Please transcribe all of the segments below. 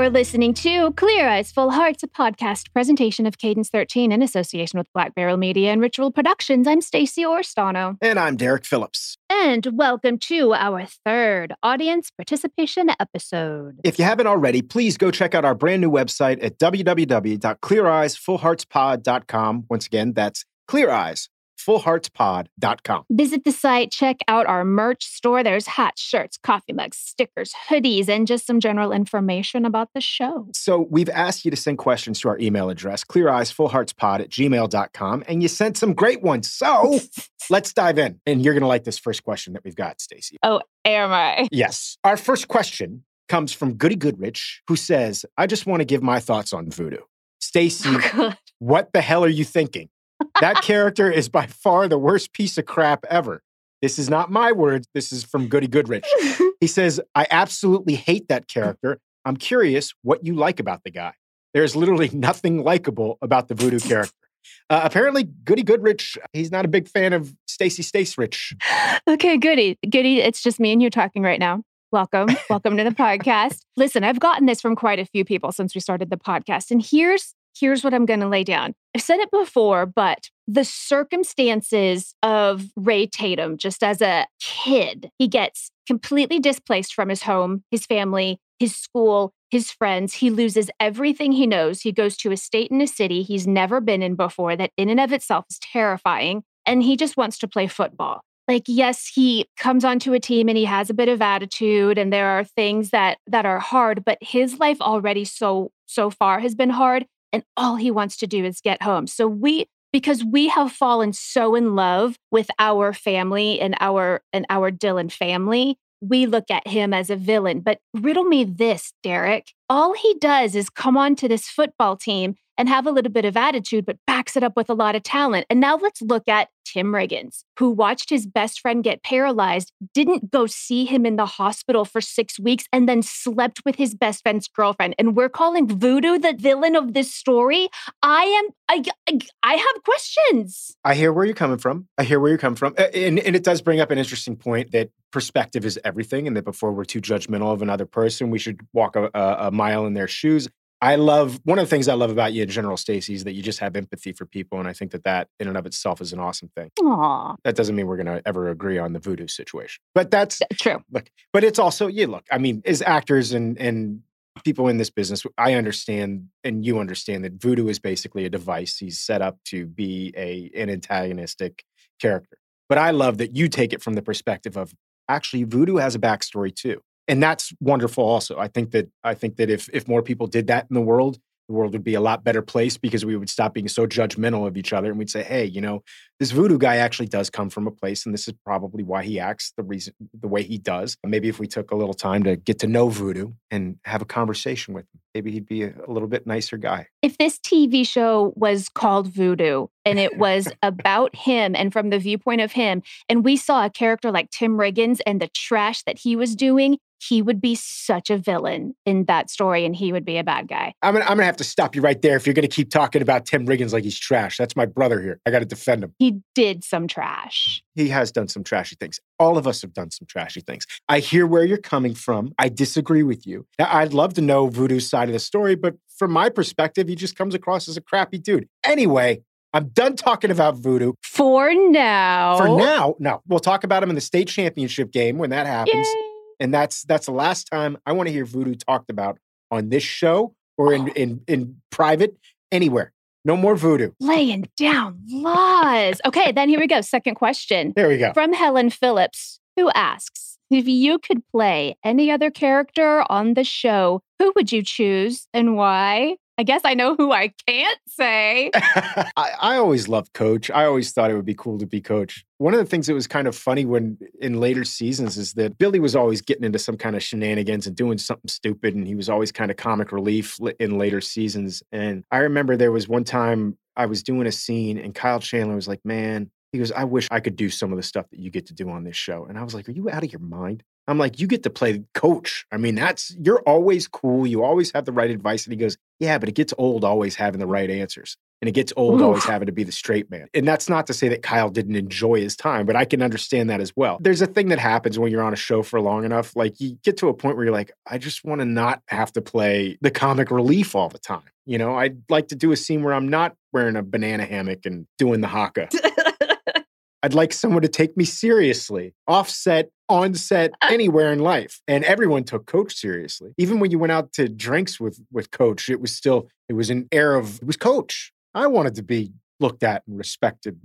You're listening to Clear Eyes, Full Hearts, a podcast presentation of Cadence 13 in association with Black Barrel Media and Ritual Productions. I'm Stacey Oristano. And I'm Derek Phillips. And welcome to our third audience participation episode. If you haven't already, please go check out our brand new website at www.cleareyesfullheartspod.com. Once again, that's Clear Eyes, fullheartspod.com. Visit the site, check out our merch store. There's hats, shirts, coffee mugs, stickers, hoodies, and just some general information about the show. So we've asked you to send questions to our email address, cleareyesfullheartspod at gmail.com, and you sent some great ones. So let's dive in. And you're going to like this first question that we've got, Stacey. Oh, am I? Yes. Our first question comes from Goody Goodrich, who says, I just want to give my thoughts on voodoo. Stacey, Oh, what the hell are you thinking? That character is by far the worst piece of crap ever. This is not my words. This is from Goody Goodrich. He says, I absolutely hate that character. I'm curious what you like about the guy. There's literally nothing likable about the voodoo character. Uh, apparently, Goody Goodrich, he's not a big fan of Stacy Stacerich. okay, goody. Goody, it's just me and you talking right now. Welcome. Welcome to the podcast. Listen, I've gotten this from quite a few people since we started the podcast. And here's here's what I'm going to lay down. I've said it before, but the circumstances of Ray Tatum, just as a kid, he gets completely displaced from his home, his family, his school, his friends. He loses everything he knows. He goes to a state and a city he's never been in before, that in and of itself is terrifying. And he just wants to play football like yes he comes onto a team and he has a bit of attitude and there are things that that are hard but his life already so so far has been hard and all he wants to do is get home. So we because we have fallen so in love with our family and our and our Dillon family we look at him as a villain. But riddle me this Derek. All he does is come onto this football team and have a little bit of attitude, but backs it up with a lot of talent. And now let's look at Tim Riggins, who watched his best friend get paralyzed, didn't go see him in the hospital for six weeks, and then slept with his best friend's girlfriend. And we're calling Voodoo the villain of this story. I am, I, I, have questions. I hear where you're coming from. I hear where you're coming from. And, and it does bring up an interesting point that perspective is everything, and that before we're too judgmental of another person, we should walk a, a mile in their shoes. I love one of the things I love about you in general, Stacey, is that you just have empathy for people, and I think that that in and of itself is an awesome thing. Aw, That doesn't mean we're going to ever agree on the voodoo situation, but that's true. look. But it's also yeah. Look, I mean, as actors and and people in this business, I understand and you understand that voodoo is basically a device. He's set up to be a an antagonistic character. But I love that you take it from the perspective of actually voodoo has a backstory too and that's wonderful also. I think that i think that if if more people did that in the world the world would be a lot better place because we would stop being so judgmental of each other and we'd say hey you know this voodoo guy actually does come from a place and this is probably why he acts the reason the way he does. Maybe if we took a little time to get to know voodoo and have a conversation with him maybe he'd be a, a little bit nicer guy. If this TV show was called Voodoo and it was about him and from the viewpoint of him, and we saw a character like Tim Riggins and the trash that he was doing, he would be such a villain in that story and he would be a bad guy. I'm gonna, I'm gonna have to stop you right there if you're gonna keep talking about Tim Riggins like he's trash. That's my brother here. I gotta defend him. He did some trash. He has done some trashy things. All of us have done some trashy things. I hear where you're coming from. I disagree with you. Now, I'd love to know Voodoo's side of the story, but from my perspective, he just comes across as a crappy dude. Anyway, I'm done talking about Voodoo. For now. For now, no. We'll talk about him in the state championship game when that happens. Yay. And that's that's the last time I want to hear Voodoo talked about on this show or in, oh. in, in private, anywhere. No more Voodoo. Laying down laws. Okay, then here we go. Second question There we go. from Helen Phillips, who asks If you could play any other character on the show, who would you choose and why? I guess I know who I can't say. I, I always loved Coach. I always thought it would be cool to be Coach. One of the things that was kind of funny when in later seasons is that Billy was always getting into some kind of shenanigans and doing something stupid, and he was always kind of comic relief in later seasons. And I remember there was one time I was doing a scene, and Kyle Chandler was like, "Man." He goes, I wish I could do some of the stuff that you get to do on this show. And I was like, Are you out of your mind? I'm like, You get to play coach. I mean, that's, you're always cool. You always have the right advice. And he goes, Yeah, but it gets old always having the right answers. And it gets old always having to be the straight man. And that's not to say that Kyle didn't enjoy his time, but I can understand that as well. There's a thing that happens when you're on a show for long enough. Like you get to a point where you're like, I just want to not have to play the comic relief all the time. You know, I'd like to do a scene where I'm not wearing a banana hammock and doing the haka. I'd like someone to take me seriously, offset, on set, uh anywhere in life. And everyone took Coach seriously. Even when you went out to drinks with with Coach, it was still it was an air of it was Coach. I wanted to be looked at and respected.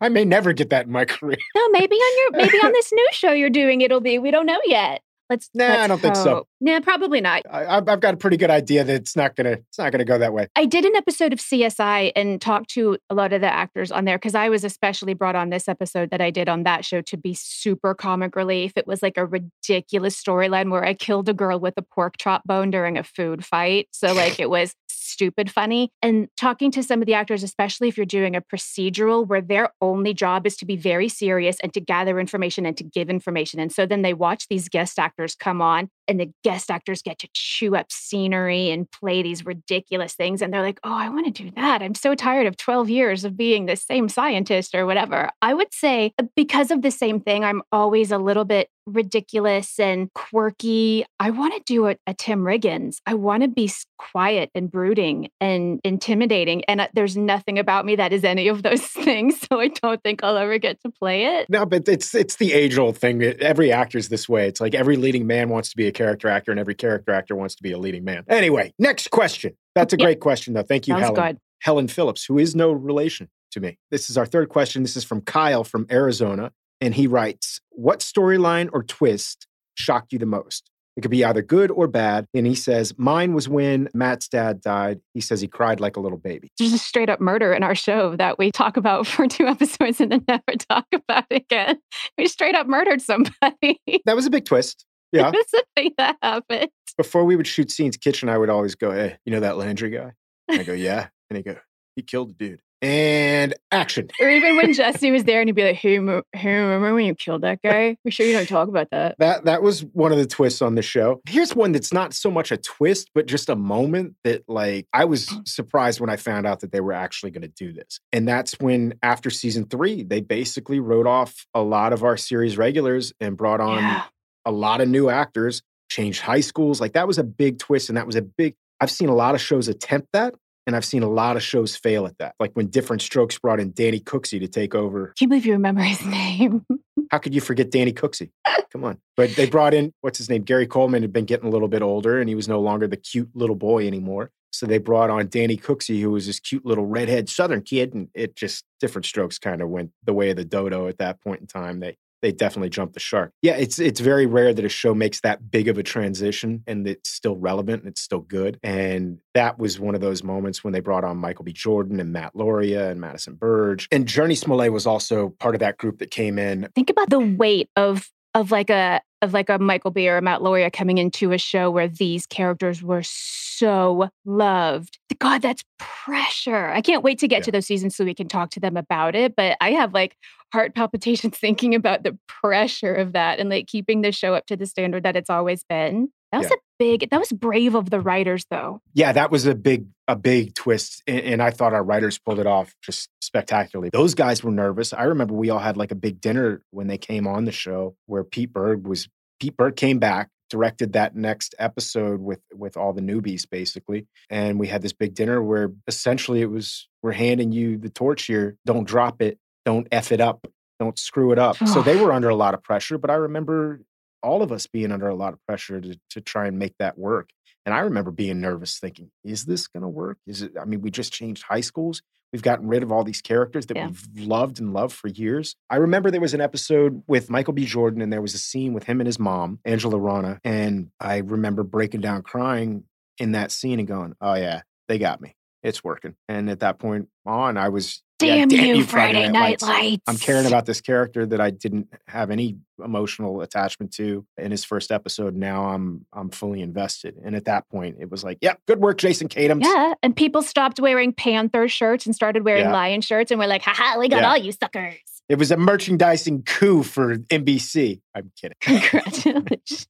I may never get that in my career. No, maybe on your maybe on this new show you're doing it'll be. We don't know yet. Let's. Nah, I don't think so. hope. Nah, probably not. I, I've I've got a pretty good idea that it's not gonna it's not gonna go that way. I did an episode of CSI and talked to a lot of the actors on there because I was especially brought on this episode that I did on that show to be super comic relief. It was like a ridiculous storyline where I killed a girl with a pork chop bone during a food fight. So, like, it was stupid funny. And talking to some of the actors, especially if you're doing a procedural where their only job is to be very serious and to gather information and to give information. And so then they watch these guest actors come on and the guest actors get to chew up scenery and play these ridiculous things. And they're like, oh, I want to do that. I'm so tired of 12 years of being the same scientist or whatever. I would say, uh, because of the same thing, I'm always a little bit ridiculous and quirky. I want to do a, a Tim Riggins. I want to be quiet and brooding and intimidating. And uh, there's nothing about me that is any of those things. So I don't think I'll ever get to play it. No, but it's it's the age old thing. Every actor's this way. It's like every leading man wants to be a character actor, and every character actor wants to be a leading man. Anyway, next question. That's a Yep. great question, though. Thank you, Sounds Helen. good. Helen Phillips, who is no relation to me. This is our third question. This is from Kyle from Arizona. And he writes, What storyline or twist shocked you the most? It could be either good or bad. And he says, Mine was when Matt's dad died. He says he cried like a little baby. There's a straight up murder in our show that we talk about for two episodes and then never talk about again. We straight up murdered somebody. That was a big twist. Yeah. That's the thing that happened. Before we would shoot scenes, Kitchen, I would always go, Hey, you know that Landry guy? And I go, Yeah. And he go, He killed a dude. And action. Or even when Jesse was there and he'd be like, hey, mo- hey, remember when you killed that guy? We sure you don't talk about that. That that was one of the twists on the show. Here's one that's not so much a twist, but just a moment that like I was mm. surprised when I found out that they were actually going to do this. And that's when after season 3, they basically wrote off a lot of our series regulars and brought on Yeah. a lot of new actors, changed high schools. Like that was a big twist and that was a big I've seen a lot of shows attempt that and I've seen a lot of shows fail at that. Like when Diff'rent Strokes brought in Danny Cooksey to take over Can't believe you remember his name. how could you forget Danny Cooksey? Come on. But they brought in, what's his name? Gary Coleman had been getting a little bit older and he was no longer the cute little boy anymore. So they brought on Danny Cooksey, who was this cute little redhead Southern kid. And it just, Diff'rent Strokes kind of went the way of the dodo at that point in time. They, they definitely jumped the shark. Yeah, it's it's very rare that a show makes that big of a transition and it's still relevant and it's still good. And that was one of those moments when they brought on Michael B. Jordan and Matt Lauria and Madison Burge. And Jurnee Smollett was also part of that group that came in Think about the weight of of like a of like a Michael B or a Matt Lauria coming into a show where these characters were so loved. God, that's pressure. I can't wait to get Yeah. to those seasons so we can talk to them about it. But I have like heart palpitations thinking about the pressure of that and like keeping the show up to the standard that it's always been. That was Yeah. a big, that was brave of the writers though. Yeah, that was a big a big twist, and, and I thought our writers pulled it off just spectacularly. Those guys were nervous. I remember we all had like a big dinner when they came on the show, where Pete Berg was. Pete Berg came back, directed that next episode with with all the newbies basically, and we had this big dinner where essentially it was we're handing you the torch here. Don't drop it. Don't f it up. Don't screw it up. so they were under a lot of pressure, but I remember all of us being under a lot of pressure to to try and make that work. And I remember being nervous, thinking, "Is this going to work? Is it? I mean, we just changed high schools. We've gotten rid of all these characters that Yeah. we've loved and loved for years." I remember there was an episode with Michael B. Jordan, and there was a scene with him and his mom, Angela Rana, and I remember breaking down, crying in that scene, and going, "Oh yeah, they got me. It's working." And at that point on, I was yeah, Damn, you, Friday, Night Lights. I'm caring about this character that I didn't have any emotional attachment to in his first episode. Now I'm I'm fully invested. And at that point, it was like, yep, good work, Jason Katims. Yeah. And people stopped wearing Panther shirts and started wearing Yeah. lion shirts. And we're like, haha, we got Yeah. all you suckers. It was a merchandising coup for NBC. I'm kidding. Congratulations.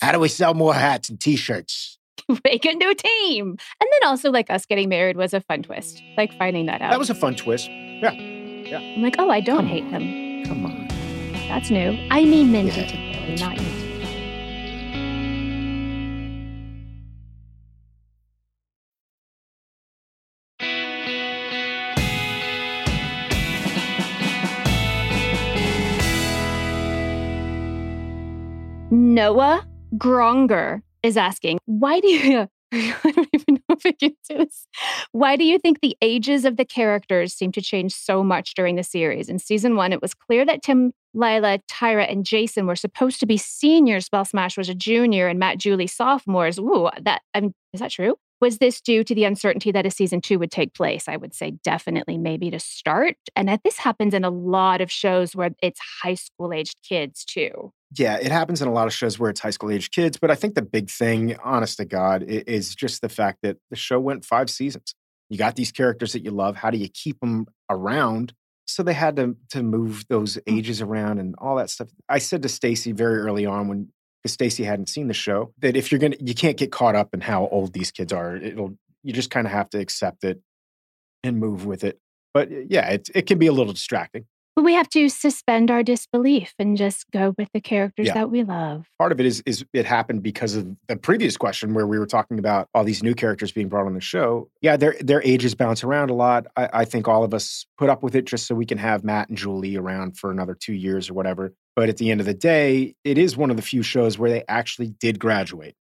How do we sell more hats and make a new team. And then also like us getting married was a fun twist, like finding that out. That was a fun twist. Yeah. Yeah. I'm like, oh, I don't Come hate on. him. Come on. That's new. I mean Mindy Yeah. not you. Noah Gronger is asking, why do you, I don't even know if I can do this. Why do you think the ages of the characters seem to change so much during the series? In season one, it was clear that Tim, Lila, Tyra, and Jason were supposed to be seniors while Smash was a junior and Matt, Julie sophomores. Ooh, that, I mean, is that true? Was this due to the uncertainty that a season two would take place? I would say definitely maybe to start. And that this happens in a lot of shows where it's high school aged kids too. Yeah, it happens in a lot of shows where it's high school age kids, but I think the big thing, honest to God, is just the fact that the show went five seasons. You got these characters that you love. How do you keep them around? So they had to to move those mm. ages around and all that stuff. I said to Stacy very early on when because Stacy hadn't seen the show that if you're gonna you can't get caught up in how old these kids are. It'll you just kind of have to accept it and move with it. But yeah, it it can be a little distracting. But we have to suspend our disbelief and just go with the characters Yeah. that we love. part of it is is it happened because of the previous question where we were talking about all these new characters being brought on the show. Yeah, their their ages bounce around a lot. I, I think all of us put up with it just so we can have Matt and Julie around for another two years or whatever. But at the end of the day, it is one of the few shows where they actually did graduate.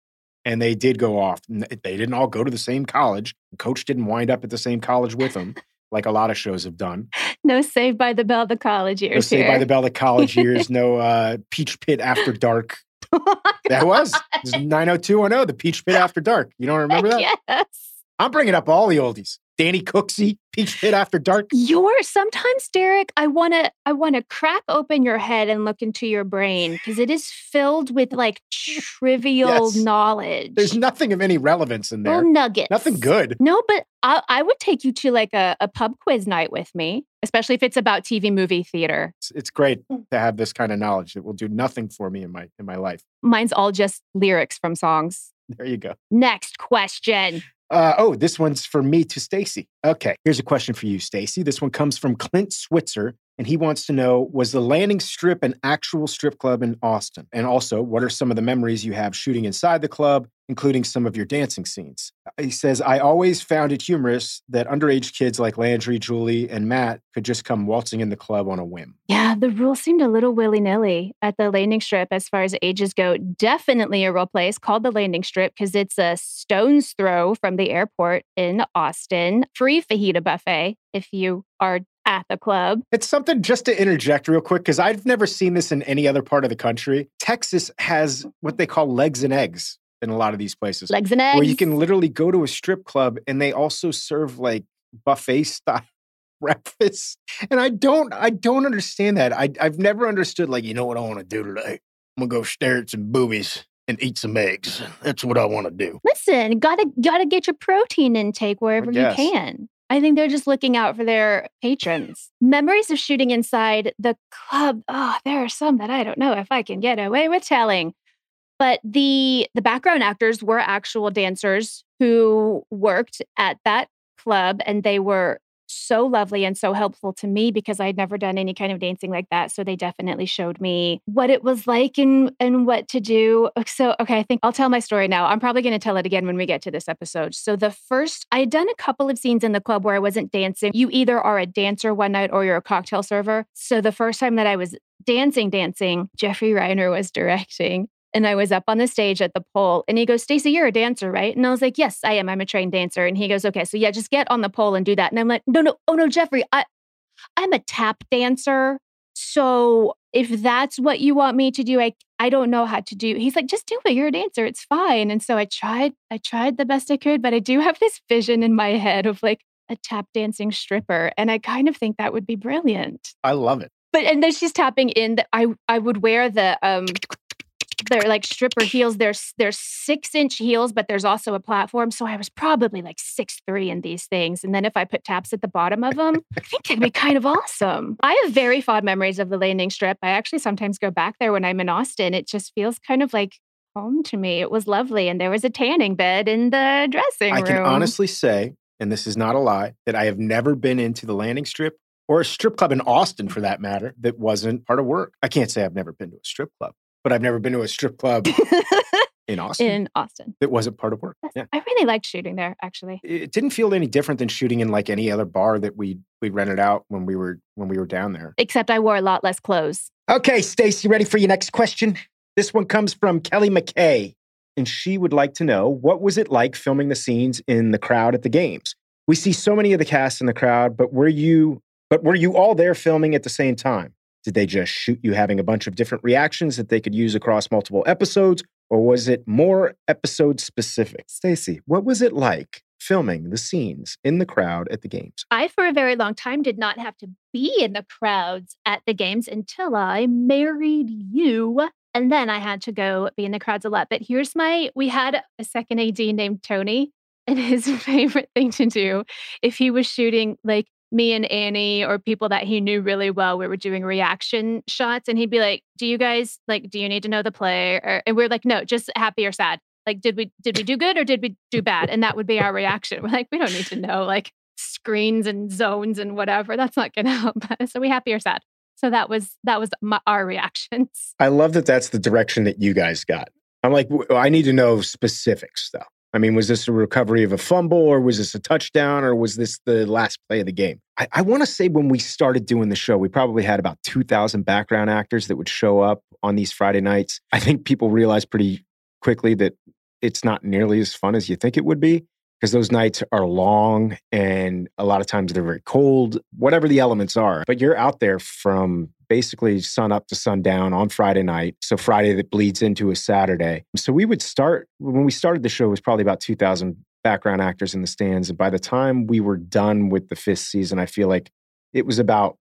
And they did go off. They didn't all go to the same college. Coach didn't wind up at the same college with them, like a lot of shows have done. No Saved by the Bell, the college No years Saved by the Bell, the college years, no uh, Peach Pit After Dark. That was. It was 90210, the Peach Pit After Dark. You don't remember that? yes. I'm bringing up all the oldies. Danny Cooksey, Peach Pit After Dark. You're sometimes, Derek, I wanna I wanna crack open your head and look into your brain because it is filled with like trivial Yes. knowledge. There's nothing of any relevance in there. little nuggets. Nothing good. No, but I, I would take you to like a, a pub quiz night with me, especially if it's about TV movie theater. It's, it's great Hmm. to have this kind of knowledge. It will do nothing for me in my in my life. Mine's all just lyrics from songs. There you go. Next question. Uh, oh, this one's for me to Stacy. Okay, here's a question for you, Stacy. This one comes from Clint Switzer, and he wants to know: Was the landing strip an actual strip club in Austin? And also, what are some of the memories you have shooting inside the club, including some of your dancing scenes? Uh, he says, "I always found it humorous that underage kids like Landry, Julie, and Matt could just come waltzing in the club on a whim." Yeah, the rules seemed a little willy nilly at the landing strip as far as ages go. Definitely a real place called the landing strip because it's a stone's throw from the airport in Austin. Free fajita buffet if you are at the club. It's something just to interject real quick because I've never seen this in any other part of the country. Texas has what they call legs and eggs in a lot of these places. Legs and eggs. where you can literally go to a strip club and they also serve like buffet style breakfast. And I don't I don't understand that. I I've never understood like, you know what I want to do today? I'm gonna go stare at some boobies and eat some eggs. That's what I want to do. Listen, gotta gotta get your protein intake wherever you can. I think they're just looking out for their patrons. Memories of shooting inside the club. Oh, there are some that I don't know if I can get away with telling. But the the background actors were actual dancers who worked at that club and they were so lovely and so helpful to me because I'd never done any kind of dancing like that. So they definitely showed me what it was like and and what to do. Uh, so okay, I think I'll tell my story now. I'm probably going to tell it again when we get to this episode. So the first I had done a couple of scenes in the club where I wasn't dancing. You either are a dancer one night or you're a cocktail server. So the first time that I was dancing dancing, Jeffrey Reiner was directing and I was up on the stage at the pole and he goes, Stacey, you're a dancer, right? And I was like, Yes, I am. I'm a trained dancer. And he goes, Okay, so yeah, just get on the pole and do that. And I'm like, No, no, oh no, Jeffrey, I I'm a tap dancer. So if that's what you want me to do, I I don't know how to do. He's like, just do it. You're a dancer. It's fine. And so I tried, I tried the best I could, but I do have this vision in my head of like a tap dancing stripper. And I kind of think that would be brilliant. I love it. But and then she's tapping in that I I would wear the um they're like stripper heels. There's there's six inch heels, but there's also a platform. So I was probably like six three in these things. And then if I put taps at the bottom of them, I think it'd be kind of awesome. I have very fond memories of the landing strip. I actually sometimes go back there when I'm in Austin. It just feels kind of like home to me. It was lovely. And there was a tanning bed in the dressing I room. I can honestly say, and this is not a lie, that I have never been into the landing strip or a strip club in Austin for that matter that wasn't part of work. I can't say I've never been to a strip club, but I've never been to a strip club in Austin in Austin. that wasn't part of work. Yeah. I really liked shooting there, actually. It didn't feel any different than shooting in like any other bar that we we rented out when we were when we were down there. Except I wore a lot less clothes. Okay, Stacy, ready for your next question? This one comes from Kelly McKay, and she would like to know what was it like filming the scenes in the crowd at the games? We see so many of the cast in the crowd, but were you but were you all there filming at the same time? Did they just shoot you having a bunch of different reactions that they could use across multiple episodes, or was it more episode specific? Stacy, what was it like filming the scenes in the crowd at the games? I, for a very long time, did not have to be in the crowds at the games until I married you. And then I had to go be in the crowds a lot. But here's my we had a second AD named Tony, and his favorite thing to do if he was shooting like me and Annie or people that he knew really well, we were doing reaction shots, and he'd be like, "Do you guys like? Do you need to know the play?" Or, and we're like, "No, just happy or sad." Like, did we did we do good or did we do bad? And that would be our reaction. We're like, we don't need to know like screens and zones and whatever. That's not to help us. So we happy or sad. So that was that was my, our reactions. I love that that's the direction that you guys got. I'm like, I need to know specifics though. I mean, was this a recovery of a fumble or was this a touchdown or was this the last play of the game? I, I want to say when we started doing the show, we probably had about 2,000 background actors that would show up on these Friday nights. I think people realized pretty quickly that it's not nearly as fun as you think it would be because those nights are long and a lot of times they're very cold, whatever the elements are. But you're out there from basically sun up to sundown on Friday night. So Friday that bleeds into a Saturday. So we would start when we started the show it was probably about 2000 background actors in the stands and by the time we were done with the fifth season I feel like it was about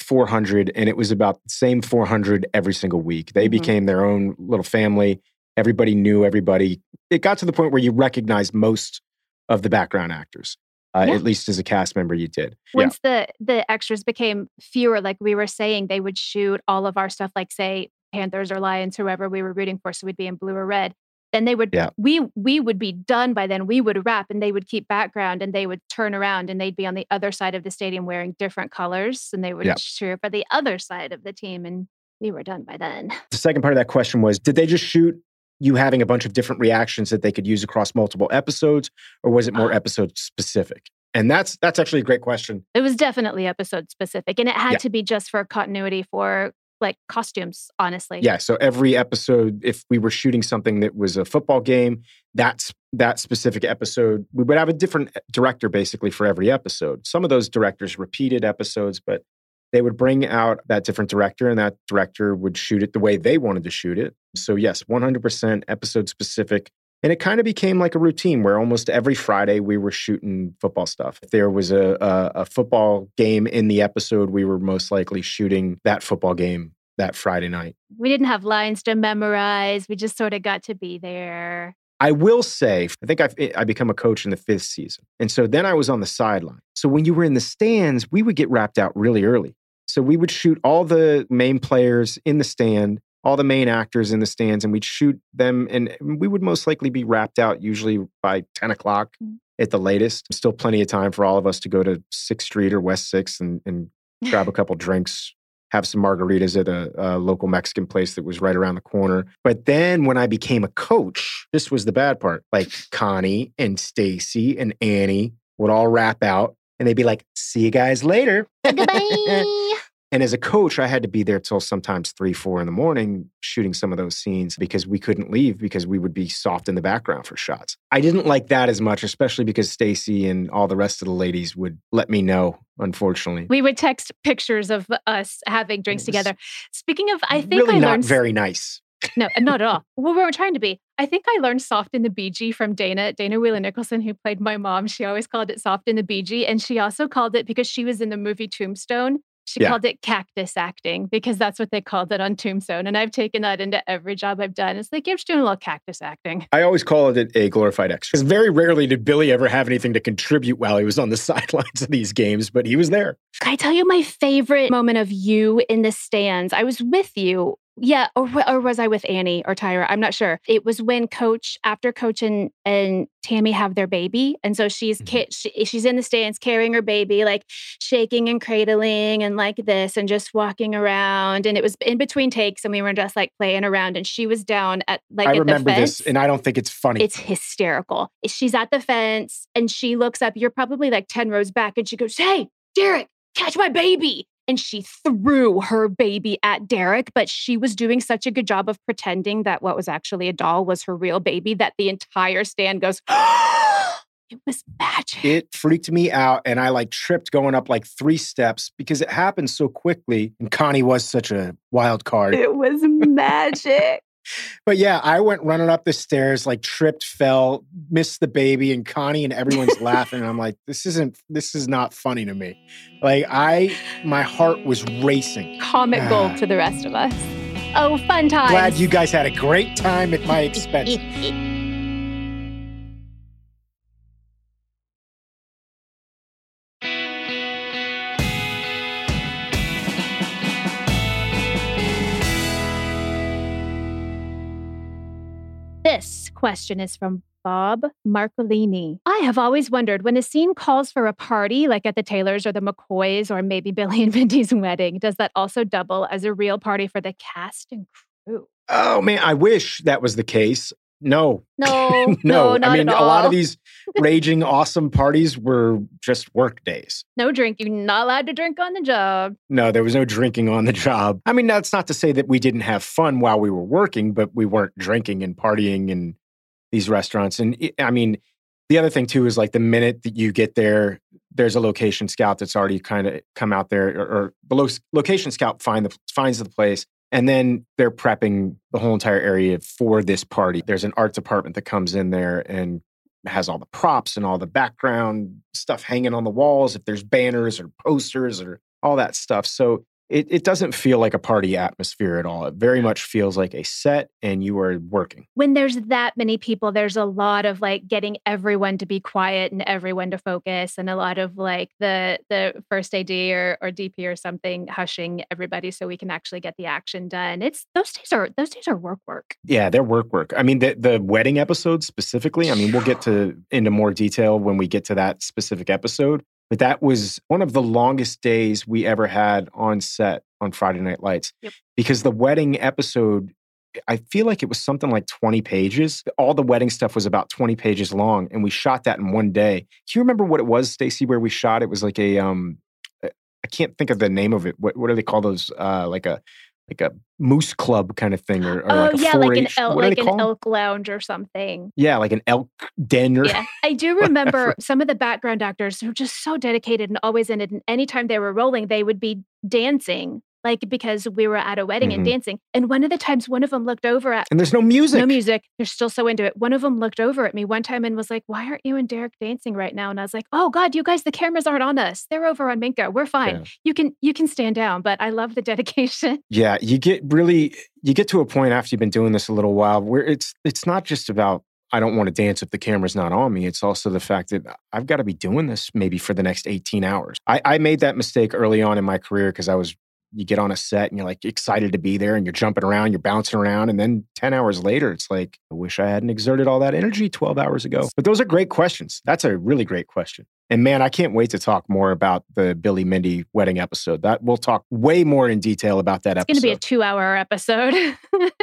400 and it was about the same 400 every single week. They Mhm. became their own little family. Everybody knew everybody. It got to the point where you recognized most of the background actors. Uh, Yeah. At least as a cast member, you did. Once the the extras became fewer, like we were saying, they would shoot all of our stuff, like say Panthers or Lions, whoever we were rooting for. So we'd be in blue or red. Then they would Yeah. we we would be done by then. We would wrap and they would keep background and they would turn around and they'd be on the other side of the stadium wearing different colors and they would Yeah. cheer for the other side of the team and we were done by then. The second part of that question was Did they just shoot you having a bunch of different reactions that they could use across multiple episodes, or was it more Uh. episode specific? And that's that's actually a great question. It was definitely episode specific and it had Yeah. to be just for continuity for like costumes, honestly. Yeah. So every episode, if we were shooting something that was a football game, that's that specific episode, we would have a different eh, director basically for every episode. Some of those directors repeated episodes, but they would bring out that different director and that director would shoot it the way they wanted to shoot it. So, yes, 100% episode specific. And it kind of became like a routine where almost every Friday we were shooting football stuff. If there was a, a, a football game in the episode, we were most likely shooting that football game that Friday night. We didn't have lines to memorize. We just sort of got to be there. I will say, I think I've, I become a coach in the fifth season. And so then I was on the sideline. So when you were in the stands, we would get wrapped out really early. So we would shoot all the main players in the stand, all the main actors in the stands, and we'd shoot them. And we would most likely be wrapped out usually by 10 o'clock Mm. at the latest. Still plenty of time for all of us to go to 6th Street or West 6th and, and grab a couple drinks, have some margaritas at a, a local Mexican place that was right around the corner. But then when I became a coach, this was the bad part. Like Connie and Stacy and Annie would all wrap out and they'd be like, see you guys later. Goodbye. And as a coach, I had to be there till sometimes three, four in the morning shooting some of those scenes because we couldn't leave because we would be soft in the background for shots. I didn't like that as much, especially because Stacy and all the rest of the ladies would let me know, unfortunately. we would text pictures of us having drinks together. Speaking of, I think really I not learned very nice. No, uh, not at all. Well, we were trying to be. I think I learned soft in the BG from Dana, Dana Wheeler Nicholson, who played my mom. She always called it soft in the BG. And she also called it because she was in the movie Tombstone. She Yeah. called it cactus acting because that's what they called it on Tombstone. And I've taken that into every job I've done. It's like, you're just doing a little cactus acting. I always call it a glorified extra. Because very rarely did Billy ever have anything to contribute while he was on the sidelines of these games, but he was there. Can I tell you my favorite moment of you in the stands? I was with you Yeah, or, or was I with Annie or Tyra? I'm not sure. It was when Coach, after Coach and, and Tammy have their baby, and so she's mm-hmm. she, she's in the stands carrying her baby, like shaking and cradling and like this, and just walking around. And it was in between takes, and we were just like playing around. And she was down at like I at remember this, and I don't think it's funny. It's hysterical. She's at the fence, and she looks up. You're probably like ten rows back, and she goes, "Hey, Derek, catch my baby." And she threw her baby at Derek, but she was doing such a good job of pretending that what was actually a doll was her real baby that the entire stand goes, It was magic. It freaked me out. And I like tripped going up like three steps because it happened so quickly. And Connie was such a wild card. It was magic but yeah, I went running up the stairs, like tripped, fell, missed the baby, and Connie and everyone's laughing. And I'm like, this isn't, this is not funny to me. Like I, my heart was racing. Comic gold ah. to the rest of us. Oh, fun time. Glad you guys had a great time at my expense. This question is from Bob Marcolini. I have always wondered when a scene calls for a party, like at the Taylors or the McCoys or maybe Billy and Mindy's wedding, does that also double as a real party for the cast and crew? Oh man, I wish that was the case. No. No. no. no I mean, a lot of these raging awesome parties were just work days. No drinking. Not allowed to drink on the job. No, there was no drinking on the job. I mean, that's not to say that we didn't have fun while we were working, but we weren't drinking and partying in these restaurants. And I mean, the other thing too is like the minute that you get there, there's a location scout that's already kind of come out there, or, or the location scout find the, finds the place and then they're prepping the whole entire area for this party. There's an art department that comes in there and has all the props and all the background stuff hanging on the walls. If there's banners or posters or all that stuff. So it, it doesn't feel like a party atmosphere at all. It very much feels like a set and you are working. When there's that many people, there's a lot of like getting everyone to be quiet and everyone to focus and a lot of like the the first AD or, or DP or something hushing everybody so we can actually get the action done. It's those days are those days are work work. Yeah, they're work work. I mean the the wedding episode specifically, I mean we'll get to into more detail when we get to that specific episode. But that was one of the longest days we ever had on set on Friday Night Lights yep. because the wedding episode, I feel like it was something like 20 pages. All the wedding stuff was about 20 pages long, and we shot that in one day. Do you remember what it was, Stacy, where we shot? It was like a, um, I can't think of the name of it. What, what do they call those? Uh, like a, like a moose club kind of thing or, or oh like yeah like an elk like an elk lounge or something. Yeah like an elk den or yeah i do remember some of the background actors who were just so dedicated and always in it and anytime they were rolling they would be dancing like because we were at a wedding mm-hmm. and dancing. And one of the times, one of them looked over at and there's no music. No music. They're still so into it. One of them looked over at me one time and was like, "Why aren't you and Derek dancing right now?" And I was like, "Oh God, you guys, the cameras aren't on us. They're over on Minka. We're fine. Yeah. You can you can stand down." But I love the dedication. Yeah, you get really you get to a point after you've been doing this a little while where it's it's not just about I don't want to dance if the camera's not on me. It's also the fact that I've got to be doing this maybe for the next 18 hours. I, I made that mistake early on in my career because I was you get on a set and you're like excited to be there and you're jumping around, you're bouncing around. And then 10 hours later, it's like, I wish I hadn't exerted all that energy 12 hours ago. But those are great questions. That's a really great question. And man, I can't wait to talk more about the Billy Mindy wedding episode. That we'll talk way more in detail about that it's episode. It's going to be a two hour episode.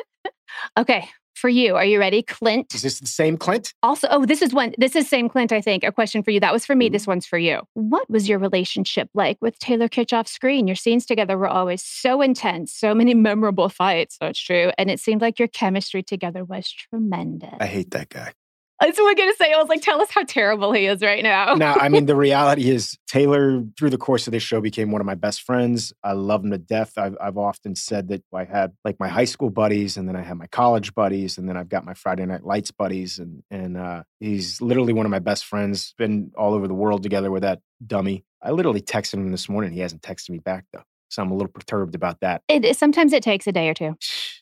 okay for you. Are you ready, Clint? Is this the same Clint? Also, oh, this is one. This is same Clint. I think a question for you. That was for me. Mm-hmm. This one's for you. What was your relationship like with Taylor Kitsch off screen? Your scenes together were always so intense, so many memorable fights. That's true, and it seemed like your chemistry together was tremendous. I hate that guy. That's what I'm going to say. I was like, tell us how terrible he is right now. now, I mean, the reality is Taylor, through the course of this show, became one of my best friends. I love him to death. I've, I've often said that I had like my high school buddies, and then I had my college buddies, and then I've got my Friday Night Lights buddies. And, and uh, he's literally one of my best friends. Been all over the world together with that dummy. I literally texted him this morning. He hasn't texted me back, though. So I'm a little perturbed about that. It, sometimes it takes a day or two.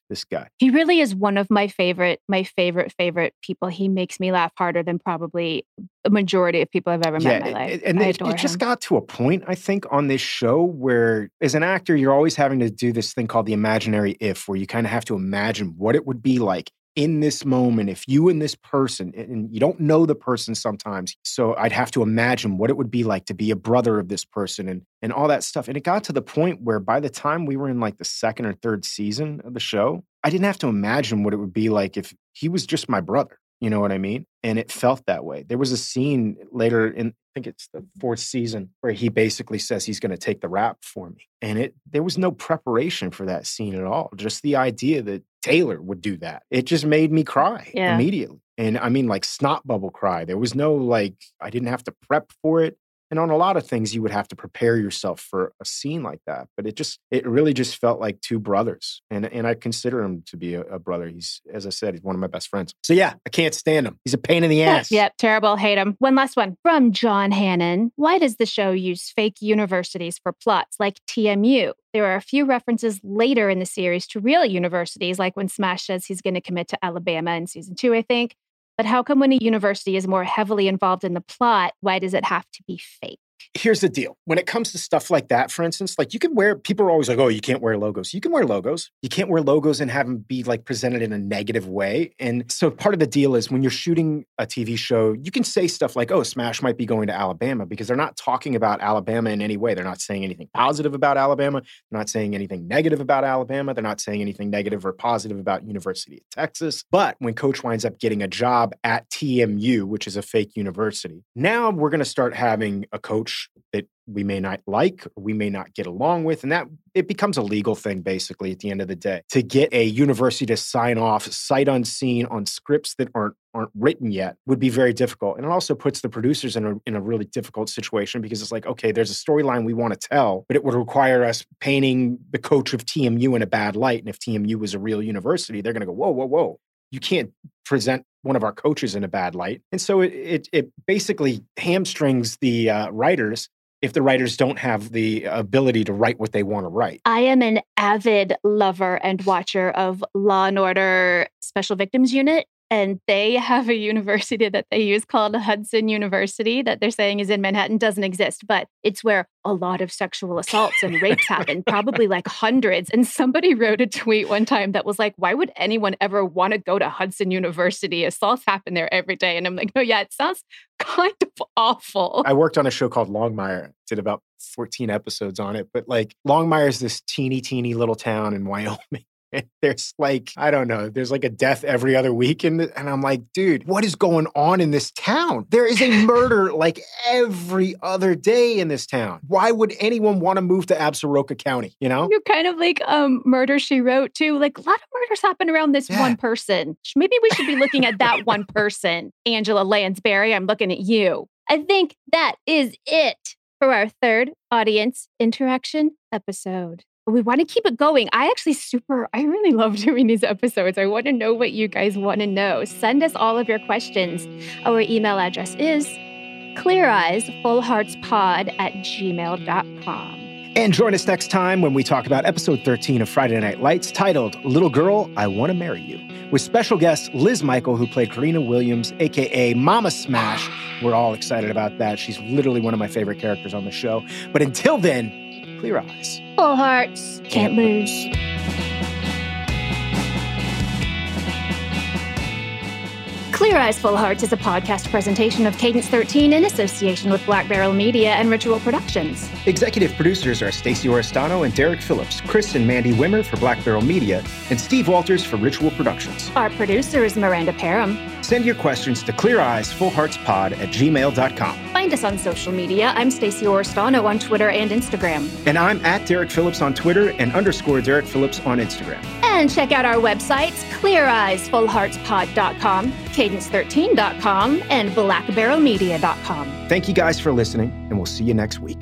This guy. He really is one of my favorite, my favorite, favorite people. He makes me laugh harder than probably a majority of people I've ever met in my life. And I it, it just got to a point, I think, on this show where as an actor, you're always having to do this thing called the imaginary if, where you kind of have to imagine what it would be like in this moment if you and this person and you don't know the person sometimes so i'd have to imagine what it would be like to be a brother of this person and and all that stuff and it got to the point where by the time we were in like the second or third season of the show i didn't have to imagine what it would be like if he was just my brother you know what i mean and it felt that way there was a scene later in I think it's the fourth season where he basically says he's going to take the rap for me. And it there was no preparation for that scene at all. Just the idea that Taylor would do that. It just made me cry Yeah. immediately. And I mean like snot bubble cry. There was no like I didn't have to prep for it. And on a lot of things you would have to prepare yourself for a scene like that. But it just it really just felt like two brothers. And and I consider him to be a, a brother. He's as I said, he's one of my best friends. So yeah, I can't stand him. He's a pain in the Yeah, ass. Yep, terrible. Hate him. One last one from John Hannon. Why does the show use fake universities for plots like TMU? There are a few references later in the series to real universities, like when Smash says he's going to commit to Alabama in season two, I think. But how come when a university is more heavily involved in the plot, why does it have to be fake? Here's the deal. When it comes to stuff like that for instance like you can wear people are always like oh you can't wear logos. You can wear logos. You can't wear logos and have them be like presented in a negative way. And so part of the deal is when you're shooting a tv show you can say stuff like oh smash might be going to alabama because they're not talking about alabama in any way. They're not saying anything positive about alabama. They're not saying anything negative about alabama. They're not saying anything negative or positive about university of texas. But when coach winds up getting a job at tmu which is a fake university now we're going to start having a coach that we may not like we may not get along with and that it becomes a legal thing basically at the end of the day to get a university to sign off sight unseen on scripts that aren't aren't written yet would be very difficult and it also puts the producers in a, in a really difficult situation because it's like okay there's a storyline we want to tell but it would require us painting the coach of tmu in a bad light and if tmu was a real university they're going to go whoa whoa whoa. You can't present one of our coaches in a bad light. And so it it, it basically hamstrings the uh, writers if the writers don't have the ability to write what they want to write. I am an avid lover and watcher of Law and Order Special Victims Unit. And they have a university that they use called Hudson University that they're saying is in Manhattan, doesn't exist, but it's where a lot of sexual assaults and rapes happen, probably like hundreds. And somebody wrote a tweet one time that was like, why would anyone ever want to go to Hudson University? Assaults happen there every day. And I'm like, no, yeah, it sounds kind of awful. I worked on a show called Longmire, did about 14 episodes on it, but like Longmire is this teeny, teeny little town in Wyoming. And there's like, I don't know, there's like a death every other week. In the, and I'm like, dude, what is going on in this town? There is a murder like every other day in this town. Why would anyone want to move to Absaroka County? You know? You're kind of like um, Murder She Wrote too. Like a lot of murders happen around this Yeah. one person. Maybe we should be looking at that one person. Angela Lansbury, I'm looking at you. I think that is it for our third audience interaction episode. We want to keep it going. I actually super, I really love doing these episodes. I want to know what you guys want to know. Send us all of your questions. Our email address is cleareyesfullheartspod at gmail.com. And join us next time when we talk about episode 13 of Friday Night Lights titled Little Girl, I Want to Marry You, with special guest Liz Mikel, who played Corrina Williams, aka Mama Smash. We're all excited about that. She's literally one of my favorite characters on the show. But until then, clear eyes. Full hearts, can't lose. Clear Eyes Full Hearts is a podcast presentation of Cadence 13 in association with Black Barrel Media and Ritual Productions. Executive producers are Stacey Oristano and Derek Phillips, Chris and Mandy Wimmer for Black Barrel Media, and Steve Walters for Ritual Productions. Our producer is Miranda Parham. Send your questions to cleareyesfullheartspod at gmail.com. Find us on social media. I'm Stacey Oristano on Twitter and Instagram. And I'm at Derek Phillips on Twitter and underscore Derek Phillips on Instagram. And check out our websites, cleareyesfullheartspod.com, cadence13.com, and blackbarrelmedia.com. Thank you guys for listening, and we'll see you next week.